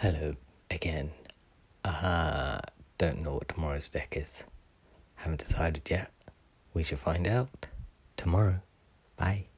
Hello again. Uh, don't know what tomorrow's deck is. Haven't decided yet. We shall find out tomorrow. Bye.